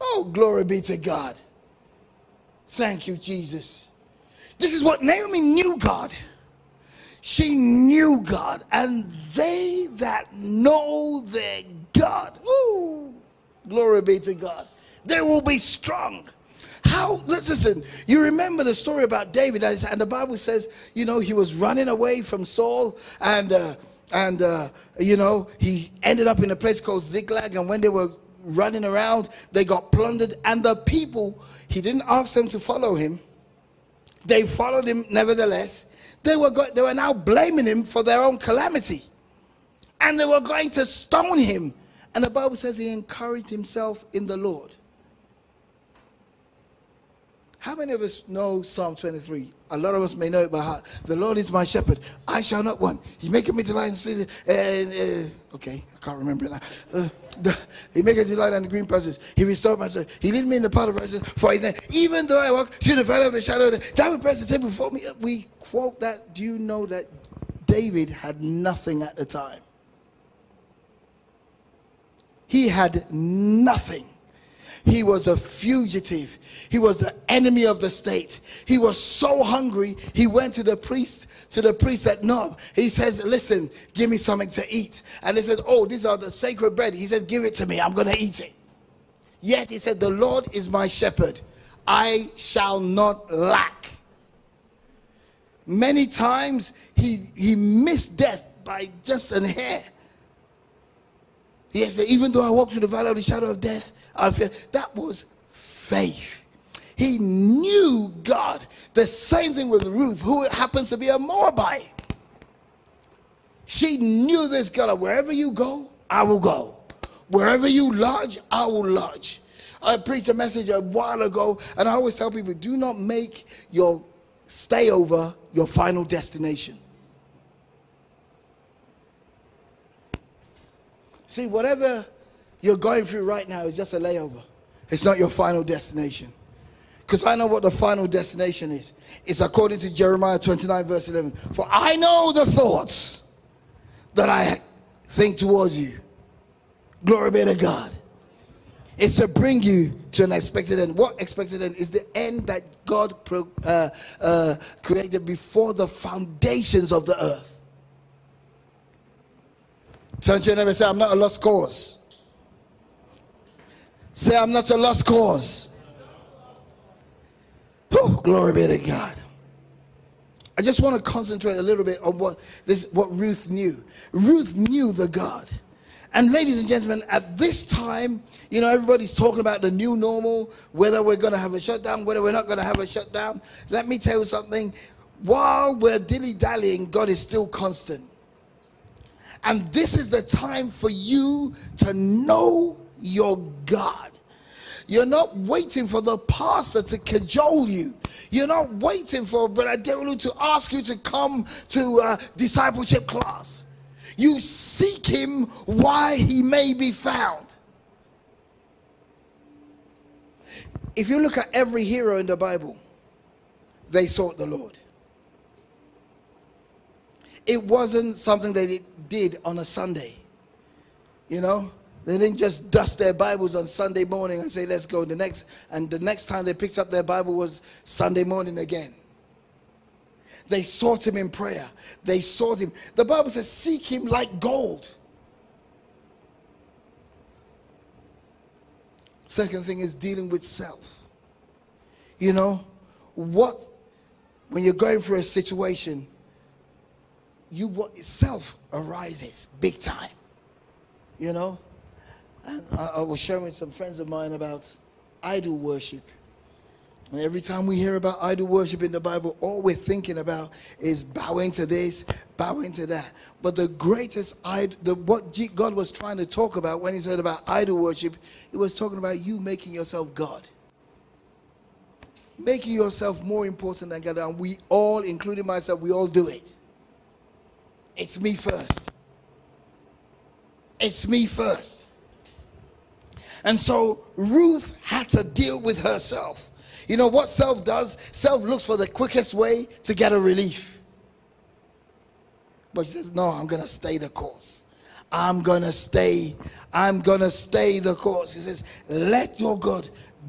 Oh, glory be to God. Thank you, Jesus. This is what Naomi knew God. She knew God, and they that know their God, ooh, glory be to God, they will be strong. How, listen, you remember the story about David, and the Bible says, you know, he was running away from Saul, and, uh, and uh, you know, he ended up in a place called Ziklag, and when they were running around, they got plundered, and the people, he didn't ask them to follow him they followed him nevertheless. They were, go- they were now blaming him for their own calamity. And they were going to stone him. And the Bible says he encouraged himself in the Lord. How many of us know Psalm 23? A lot of us may know it by heart. The Lord is my shepherd. I shall not want. He maketh me to lie in city. Uh, uh, okay, I can't remember it now. Uh, the, he maketh me to lie down in green pastures. He restored my soul. He lead me in the path of righteousness for his name. Even though I walk through the valley of the shadow of death, that will press the table before me. We quote that. Do you know that David had nothing at the time? He had nothing. He was a fugitive. He was the enemy of the state. He was so hungry, he went to the priest, to the priest at Nob. He says, Listen, give me something to eat. And they said, Oh, these are the sacred bread. He said, Give it to me. I'm going to eat it. Yet he said, The Lord is my shepherd. I shall not lack. Many times he, he missed death by just an hair. Yes, even though I walk through the valley of the shadow of death, I fear. That was faith. He knew God. The same thing with Ruth, who happens to be a Moabite. She knew this God. Wherever you go, I will go. Wherever you lodge, I will lodge. I preached a message a while ago, and I always tell people do not make your stay over your final destination. See, whatever you're going through right now is just a layover, it's not your final destination. Because I know what the final destination is. It's according to Jeremiah 29, verse 11. For I know the thoughts that I think towards you. Glory be to God It's to bring you to an expected end. What expected end is the end that God uh, uh, created before the foundations of the earth. Turn to your neighbor say, I'm not a lost cause. Say, I'm not a lost cause. Whew, glory be to God. I just want to concentrate a little bit on what this what Ruth knew. Ruth knew the God and ladies and gentlemen, at this time, you know, everybody's talking about the new normal, whether we're going to have a shutdown, whether we're not going to have a shutdown. Let me tell you something. While we're dilly dallying, God is still constant. And this is the time for you to know your God. You're not waiting for the pastor to cajole you. You're not waiting for Brother Dewulu to ask you to come to a discipleship class. You seek him while he may be found. If you look at every hero in the Bible, they sought the Lord. It wasn't something they did on a Sunday. You know, they didn't just dust their Bibles on Sunday morning and say, let's go. The next, and the next time they picked up their Bible was Sunday morning again. They sought him in prayer. They sought him. The Bible says, seek him like gold. Second thing is dealing with self. You know, what, when you're going through a situation, you what self arises big time. You know? And I, I was sharing with some friends of mine about idol worship. And every time we hear about idol worship in the Bible, all we're thinking about is bowing to this, bowing to that. But the greatest idol, the, what God was trying to talk about when he said about idol worship, he was talking about you making yourself God. Making yourself more important than God. And we all, including myself, we all do it. It's me first. It's me first. And so Ruth had to deal with herself. You know what self does? Self looks for the quickest way to get a relief. But she says, No, I'm going to stay the course. I'm going to stay. I'm going to stay the course. He says, Let your God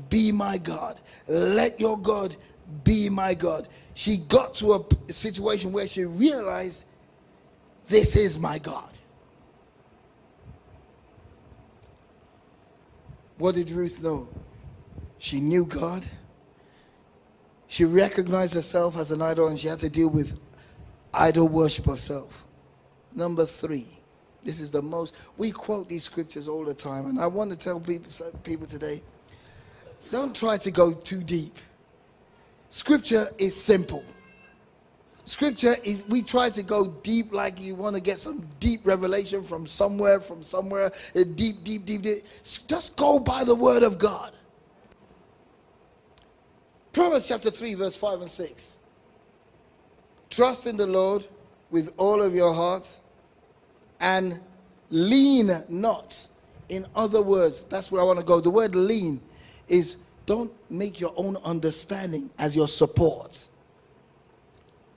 be my God. Let your God be my God. She got to a situation where she realized, This is my God. What did Ruth know? She knew God. She recognized herself as an idol and she had to deal with idol worship of self. Number three, this is the most, we quote these scriptures all the time, and I want to tell people, today don't try to go too deep. Scripture is simple. Scripture is, we try to go deep like you want to get some deep revelation from somewhere, from somewhere, deep, deep, deep, deep. Just go by the word of God. Proverbs chapter 3, verse 5 and 6. Trust in the Lord with all of your heart and lean not. In other words, that's where I want to go. The word lean is don't make your own understanding as your support.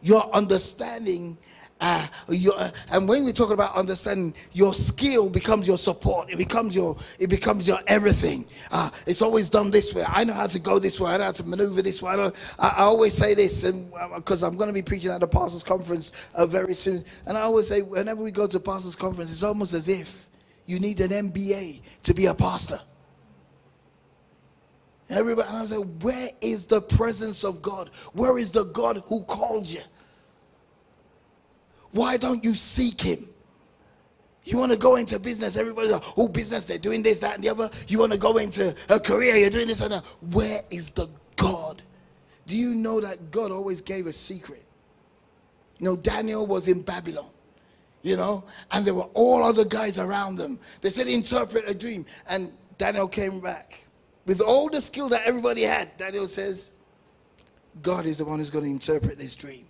Your understanding uh, your, uh, and when we talk about understanding, your skill becomes your support. It becomes your, it becomes your everything. Uh, it's always done this way. I know how to go this way. I know how to maneuver this way. I, know, I, I always say this, because uh, I'm going to be preaching at the pastors' conference uh, very soon, and I always say, whenever we go to pastors' conference, it's almost as if you need an MBA to be a pastor. Everybody, and I say, where is the presence of God? Where is the God who called you? Why don't you seek him? You want to go into business. Everybody's like, oh, oh, business, they're doing this, that, and the other. You want to go into a career, you're doing this and that. Where is the God? Do you know that God always gave a secret? You know, Daniel was in Babylon, you know, and there were all other guys around them. They said, interpret a dream. And Daniel came back with all the skill that everybody had. Daniel says, God is the one who's going to interpret this dream.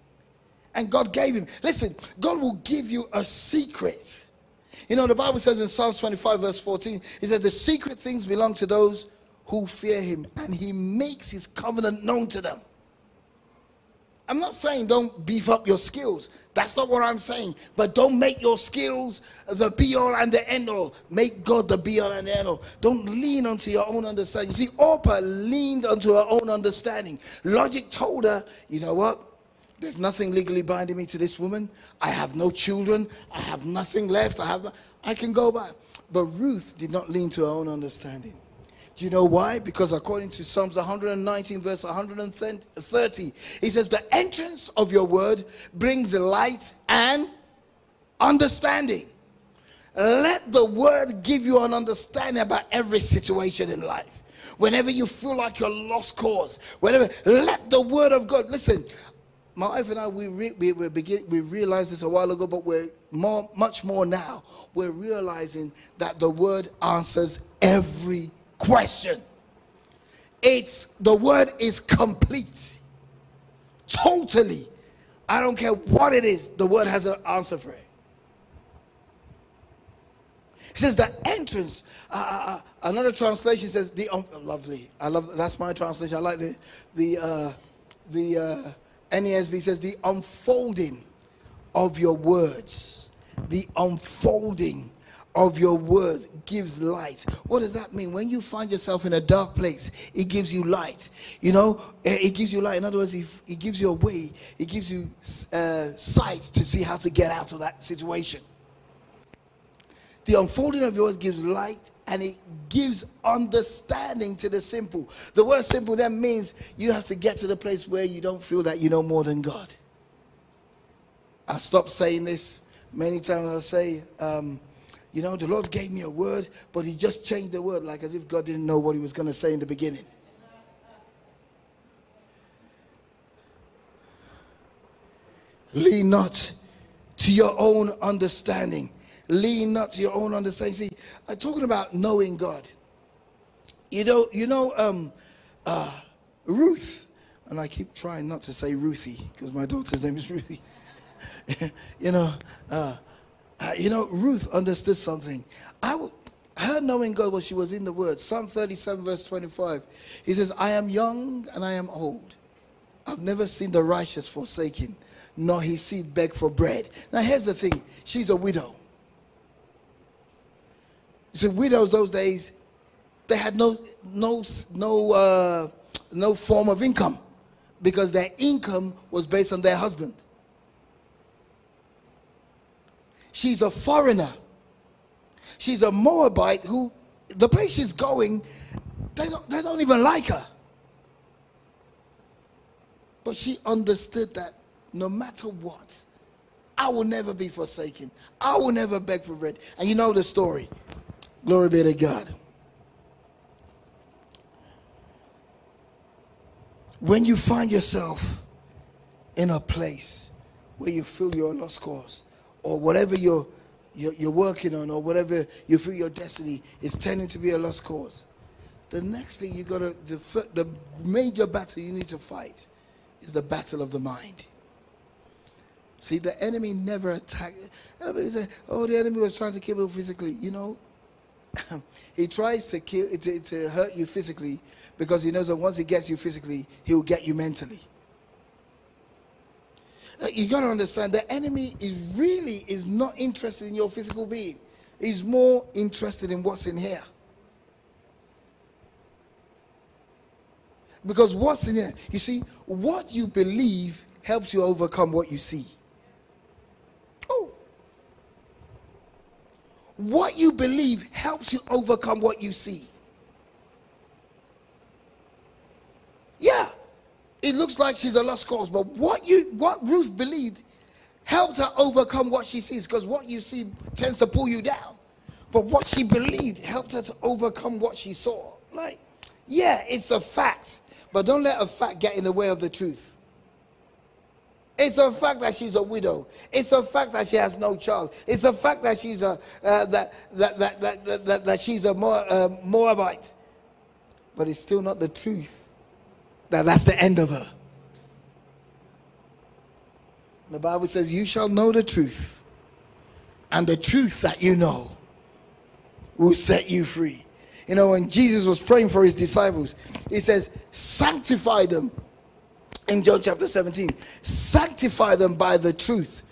And God gave him. Listen, God will give you a secret. You know, the Bible says in Psalms 25, verse 14, he said, The secret things belong to those who fear him, and he makes his covenant known to them. I'm not saying don't beef up your skills. That's not what I'm saying. But don't make your skills the be all and the end all. Make God the be all and the end all. Don't lean onto your own understanding. You see, Orpah leaned onto her own understanding. Logic told her, you know what? There's nothing legally binding me to this woman. I have no children. I have nothing left. I have. I can go back. But Ruth did not lean to her own understanding. Do you know why? Because according to Psalms 119, verse 130, he says, The entrance of your word brings light and understanding. Let the word give you an understanding about every situation in life. Whenever you feel like you're lost cause, whenever, let the word of God, listen, my wife and I, we, re, we, we, begin, we realized this a while ago, but we're more, much more now. We're realizing that the word answers every question. It's the word is complete. Totally. I don't care what it is, the word has an answer for it. It says the entrance. Uh, uh, uh another translation says the um, lovely. I love that's my translation. I like the the uh, the uh, NASB says the unfolding of your words. The unfolding of your words gives light. What does that mean? When you find yourself in a dark place, it gives you light. You know, eh, it gives you light. In other words, it, gives you a way, it gives you uh, sight to see how to get out of that situation. The unfolding of yours gives light and it gives understanding to the simple. The word simple then means you have to get to the place where you don't feel that you know more than God. I stopped saying this many times. I say, um, you know, the Lord gave me a word, but He just changed the word like as if God didn't know what He was going to say in the beginning. Lean not to your own understanding. Lean not to your own understanding. See, I'm talking about knowing God. You know, you know, um, uh, Ruth, and I keep trying not to say Ruthie because my daughter's name is Ruthie. you know, uh, uh, you know, Ruth understood something. I, her knowing God was she was in the Word. Psalm 37, verse 25. He says, I am young and I am old. I've never seen the righteous forsaken, nor his seed beg for bread. Now, here's the thing she's a widow. So, widows those days, they had no, no, no, uh, no form of income because their income was based on their husband. She's a foreigner. She's a Moabite who, the place she's going, they don't, they don't even like her. But she understood that no matter what, I will never be forsaken. I will never beg for bread. And you know the story. Glory be to God. When you find yourself in a place where you feel you're a lost cause, or whatever you're, you're, you're working on or whatever you feel your destiny is tending to be a lost cause, the next thing you got to, the, the major battle you need to fight is the battle of the mind. See, the enemy never attacked. oh, the enemy was trying to kill you physically. You know, he tries to kill to, to hurt you physically because he knows that once he gets you physically, he will get you mentally. Uh, you got to understand the enemy is really is not interested in your physical being. He's more interested in what's in here. Because what's in here, you see, what you believe helps you overcome what you see. Oh. What you believe helps you overcome what you see. Yeah. It looks like she's a lost cause, but what you what Ruth believed helped her overcome what she sees because what you see tends to pull you down. But what she believed helped her to overcome what she saw. Like, yeah, it's a fact, but don't let a fact get in the way of the truth. It's a fact that she's a widow. It's a fact that she has no child. It's a fact that she's a uh, that, that, that, that, that, that, she's a uh, Moabite. But it's still not the truth that that's the end of her. The Bible says, "You shall know the truth, and the truth that you know will set you free." You know, when Jesus was praying for his disciples, he says, "Sanctify them." in John chapter 17. Sanctify them by the truth.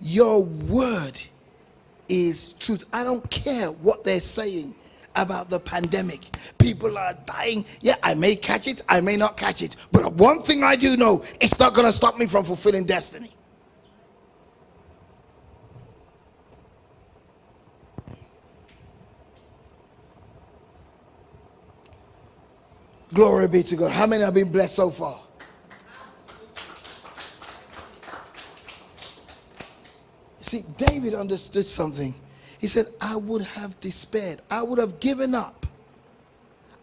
Your word is truth. I don't care what they're saying about the pandemic. People are dying. Yeah, I may catch it, I may not catch it. But one thing I do know, it's not going to stop me from fulfilling destiny. Glory be to God. How many have been blessed so far? See, David understood something. He said, I would have despaired. I would have given up.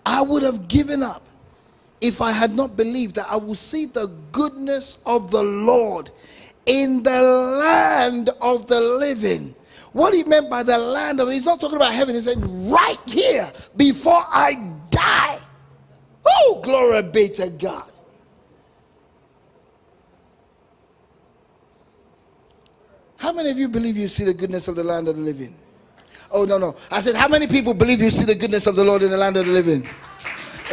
I would have given up if I had not believed that I would see the goodness of the Lord in the land of the living. What he meant by the land of he's not talking about heaven, he said, right here before I die. Oh, glory be to God. How many of you believe you see the goodness of the land of the living? Oh, no, no. I said, How many people believe you see the goodness of the Lord in the land of the living?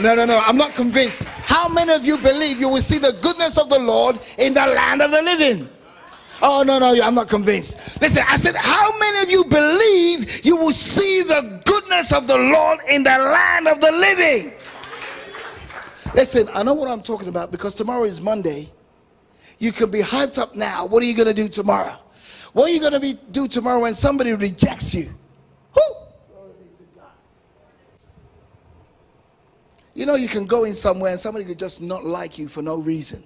No, no, no. I'm not convinced. How many of you believe you will see the goodness of the Lord in the land of the living? Oh, no, no, I'm not convinced. Listen, I said, How many of you believe you will see the goodness of the Lord in the land of the living? Listen, I know what I'm talking about because tomorrow is Monday. You can be hyped up now. What are you going to do tomorrow? What are you going to be, do tomorrow when somebody rejects you? You know, you can go in somewhere and somebody could just not like you for no reason.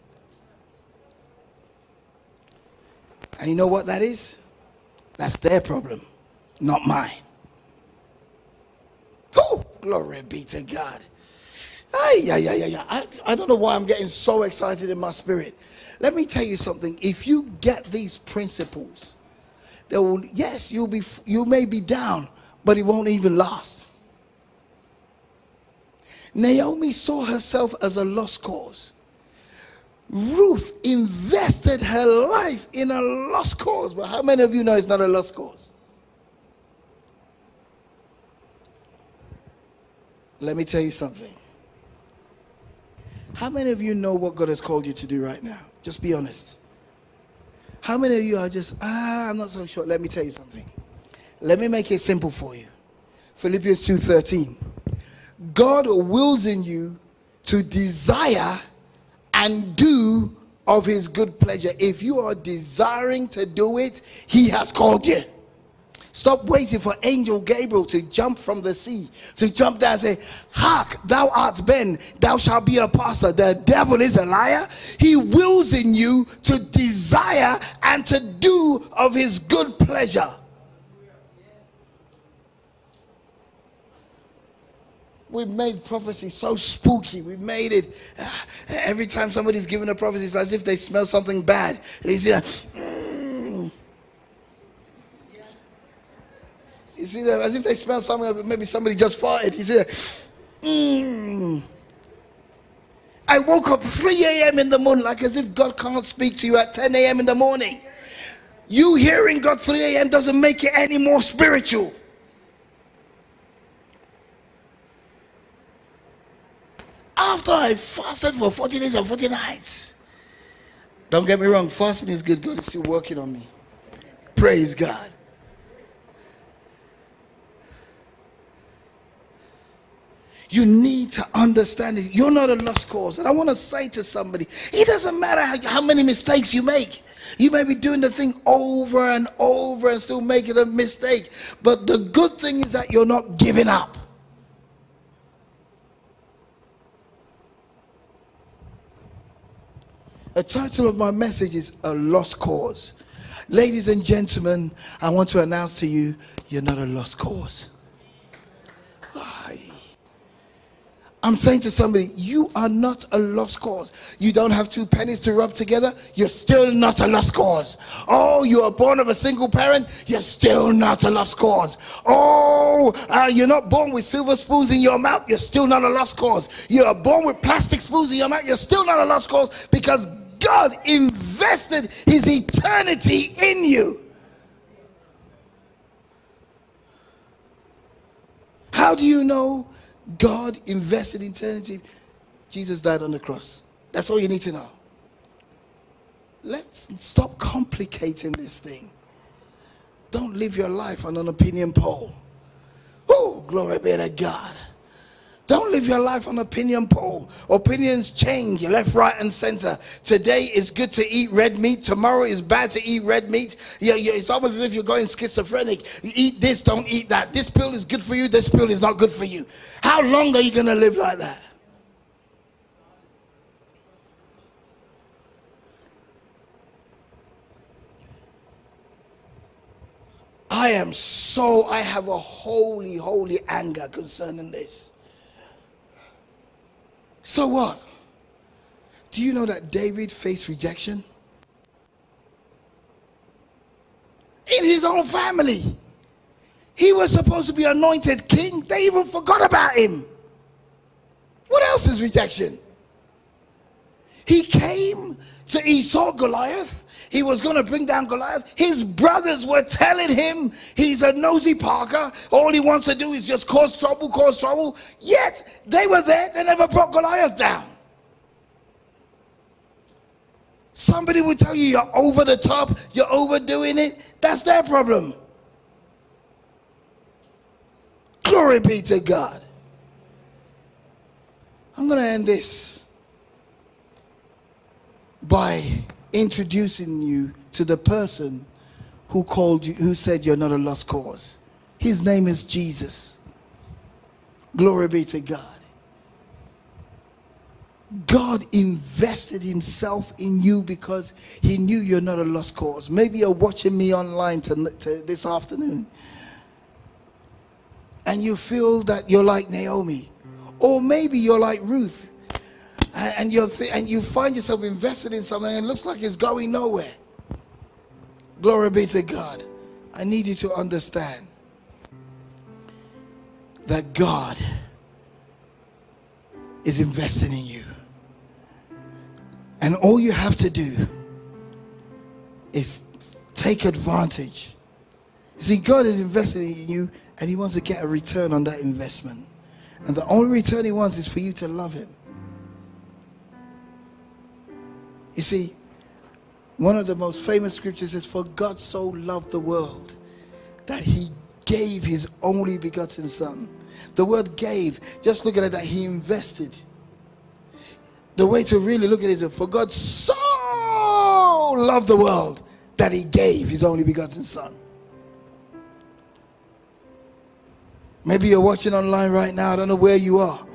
And you know what that is? That's their problem, not mine. Oh, glory be to God. Ay, yeah, yeah, yeah, yeah. I, I don't know why I'm getting so excited in my spirit. Let me tell you something. If you get these principles, they will, yes, you'll be, you may be down, but it won't even last. Naomi saw herself as a lost cause. Ruth invested her life in a lost cause. But how many of you know it's not a lost cause? Let me tell you something. How many of you know what God has called you to do right now? Just be honest. How many of you are just, ah, I'm not so sure. Let me tell you something. Let me make it simple for you. Philippians 2:13. God wills in you to desire and do of his good pleasure. If you are desiring to do it, he has called you. Stop waiting for angel Gabriel to jump from the sea, to jump down and say, Hark, thou art Ben, thou shalt be a pastor. The devil is a liar. He wills in you to desire and to do of his good pleasure. We've made prophecy so spooky. We've made it uh, every time somebody's given a prophecy, it's as if they smell something bad. They say, mm, You see that as if they smell something, maybe somebody just farted. You see that? Mm. I woke up 3 a.m. in the morning, like as if God can't speak to you at 10 a.m. in the morning. You hearing God 3 a.m. doesn't make it any more spiritual. After I fasted for 40 days and 40 nights, don't get me wrong, fasting is good. God is still working on me. Praise God. You need to understand it. You're not a lost cause. And I want to say to somebody, it doesn't matter how, how, many mistakes you make. You may be doing the thing over and over and still making a mistake. But the good thing is that you're not giving up. The title of my message is A Lost Cause. Ladies and gentlemen, I want to announce to you, you're not a lost cause. I'm saying to somebody, you are not a lost cause. You don't have two pennies to rub together, you're still not a lost cause. Oh, you are born of a single parent, you're still not a lost cause. Oh, uh, you're not born with silver spoons in your mouth, you're still not a lost cause. You are born with plastic spoons in your mouth, you're still not a lost cause because God invested his eternity in you. How do you know God invested eternity? Jesus died on the cross. That's all you need to know. Let's stop complicating this thing. Don't live your life on an opinion poll. Oh, glory be to God. Don't live your life on opinion poll. Opinions change left, right, and center. Today is good to eat red meat. Tomorrow is bad to eat red meat. Yeah, yeah, it's almost as if you're going schizophrenic. You eat this, don't eat that. This pill is good for you. This pill is not good for you. How long are you going to live like that? I am so, I have a holy, holy anger concerning this. So what? Do you know that David faced rejection? In his own family. He was supposed to be anointed king. They even forgot about him. What else is rejection? He came to Esau Goliath. He was going to bring down Goliath. His brothers were telling him he's a nosy Parker. All he wants to do is just cause trouble, cause trouble. Yet they were there. They never brought Goliath down. Somebody will tell you you're over the top, you're overdoing it. That's their problem. Glory be to God. I'm going to end this by introducing you to the person who called you, who said you're not a lost cause. His name is Jesus. Glory be to God. God invested himself in you because he knew you're not a lost cause. Maybe you're watching me online to, to this afternoon and you feel that you're like Naomi, or maybe you're like Ruth and, you're th- and you find yourself invested in something and it looks like it's going nowhere. Glory be to God. I need you to understand that God is investing in you. And all you have to do is take advantage. See, God is investing in you and He wants to get a return on that investment. And the only return He wants is for you to love Him. You see, one of the most famous scriptures says, For God so loved the world that he gave his only begotten son. The word gave, just look at it that he invested. The way to really look at it is for God so loved the world that he gave his only begotten son. Maybe you're watching online right now. I don't know where you are.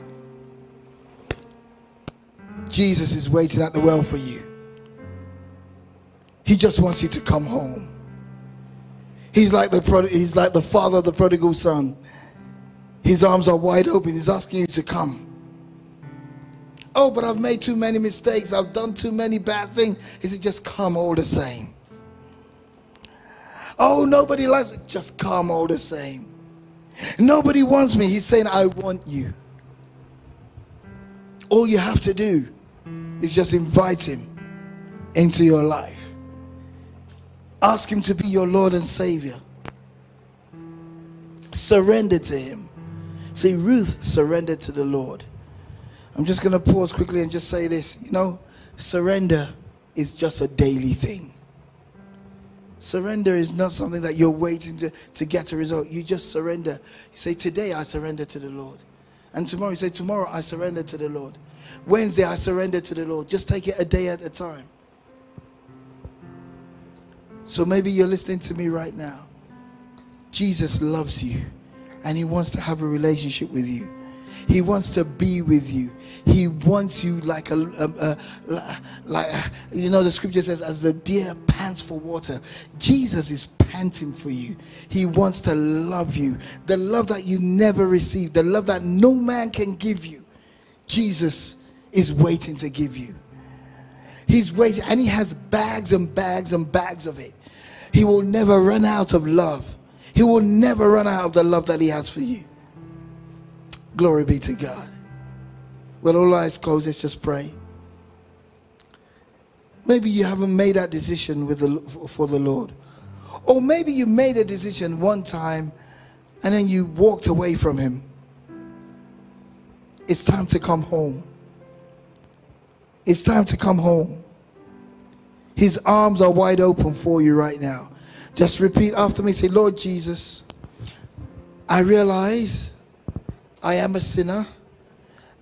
Jesus is waiting at the well for you. He just wants you to come home. He's like the he's like the father of the prodigal son. His arms are wide open. He's asking you to come. Oh, but I've made too many mistakes. I've done too many bad things. He said, just come all the same. Oh, nobody likes me. Just come all the same. Nobody wants me. He's saying, I want you. All you have to do is just invite him into your life. Ask Him to be your Lord and Savior. Surrender to Him. See, Ruth surrendered to the Lord. I'm just going to pause quickly and just say this. You know, surrender is just a daily thing. Surrender is not something that you're waiting to, to get a result. You just surrender. You say, Today I surrender to the Lord. And tomorrow you say, Tomorrow I surrender to the Lord. Wednesday I surrender to the Lord. Just take it a day at a time. So maybe you're listening to me right now. Jesus loves you and he wants to have a relationship with you. He wants to be with you. He wants you like a, a, a, like you know the scripture says as the deer pants for water. Jesus is panting for you. He wants to love you. The love that you never received, the love that no man can give you. Jesus is waiting to give you. He's waiting and he has bags and bags and bags of it. He will never run out of love. He will never run out of the love that he has for you. Glory be to God. Well, all eyes closed, let's just pray. Maybe you haven't made that decision with the, for the Lord. Or maybe you made a decision one time and then you walked away from Him. It's time to come home. It's time to come home. His arms are wide open for you right now. Just repeat after me. Say, Lord Jesus, I realize I am a sinner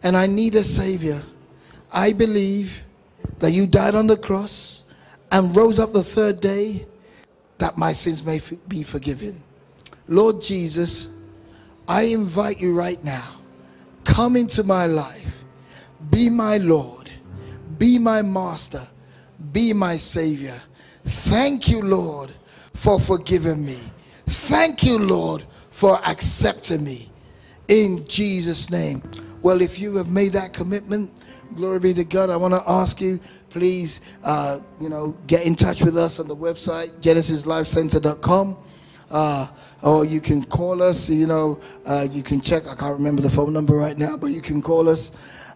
and I need a Savior. I believe that you died on the cross and rose up the third day that my sins may be forgiven. Lord Jesus, I invite you right now. Come into my life. Be my Lord. Be my master. Be my Savior. Thank you, Lord, for forgiving me. Thank you, Lord, for accepting me. In Jesus' name. Well, if you have made that commitment, glory be to God. I want to ask you, please, uh, you know, get in touch with us on the website, genesislifecentre.com. Uh, or you can call us, you know, uh, you can check, I can't remember the phone number right now, but you can call us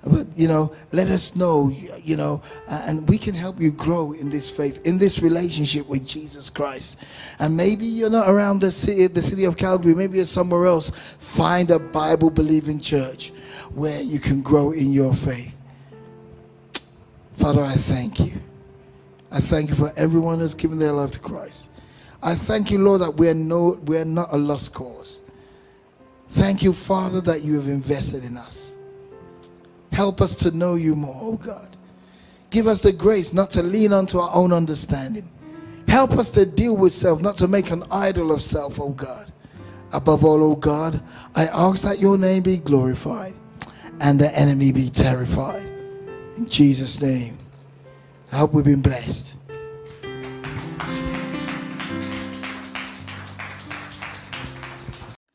but you know let us know you know uh, and we can help you grow in this faith in this relationship with jesus christ. And maybe you're not around the city the city of calgary. Maybe you're somewhere else. Find a bible believing church where you can grow in your faith. Father i thank you. I thank you for everyone who's given their life to christ. I thank you lord that we're no we're not a lost cause. Thank you father that you have invested in us Help us to know you more, oh God. Give us the grace not to lean onto our own understanding. Help us to deal with self, not to make an idol of self, oh God. Above all, oh God, I ask that your name be glorified and the enemy be terrified. In Jesus' name. I hope we've been blessed.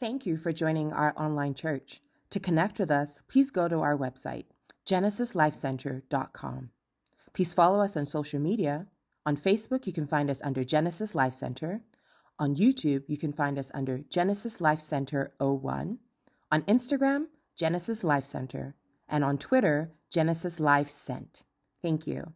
Thank you for joining our online church. To connect with us, please go to our website, genesislifecentre.com. Please follow us on social media. On Facebook, you can find us under Genesis Life Centre. On YouTube, you can find us under Genesis Life Centre 01. On Instagram, Genesis Life Centre. And on Twitter, Genesis Life Cent. Thank you.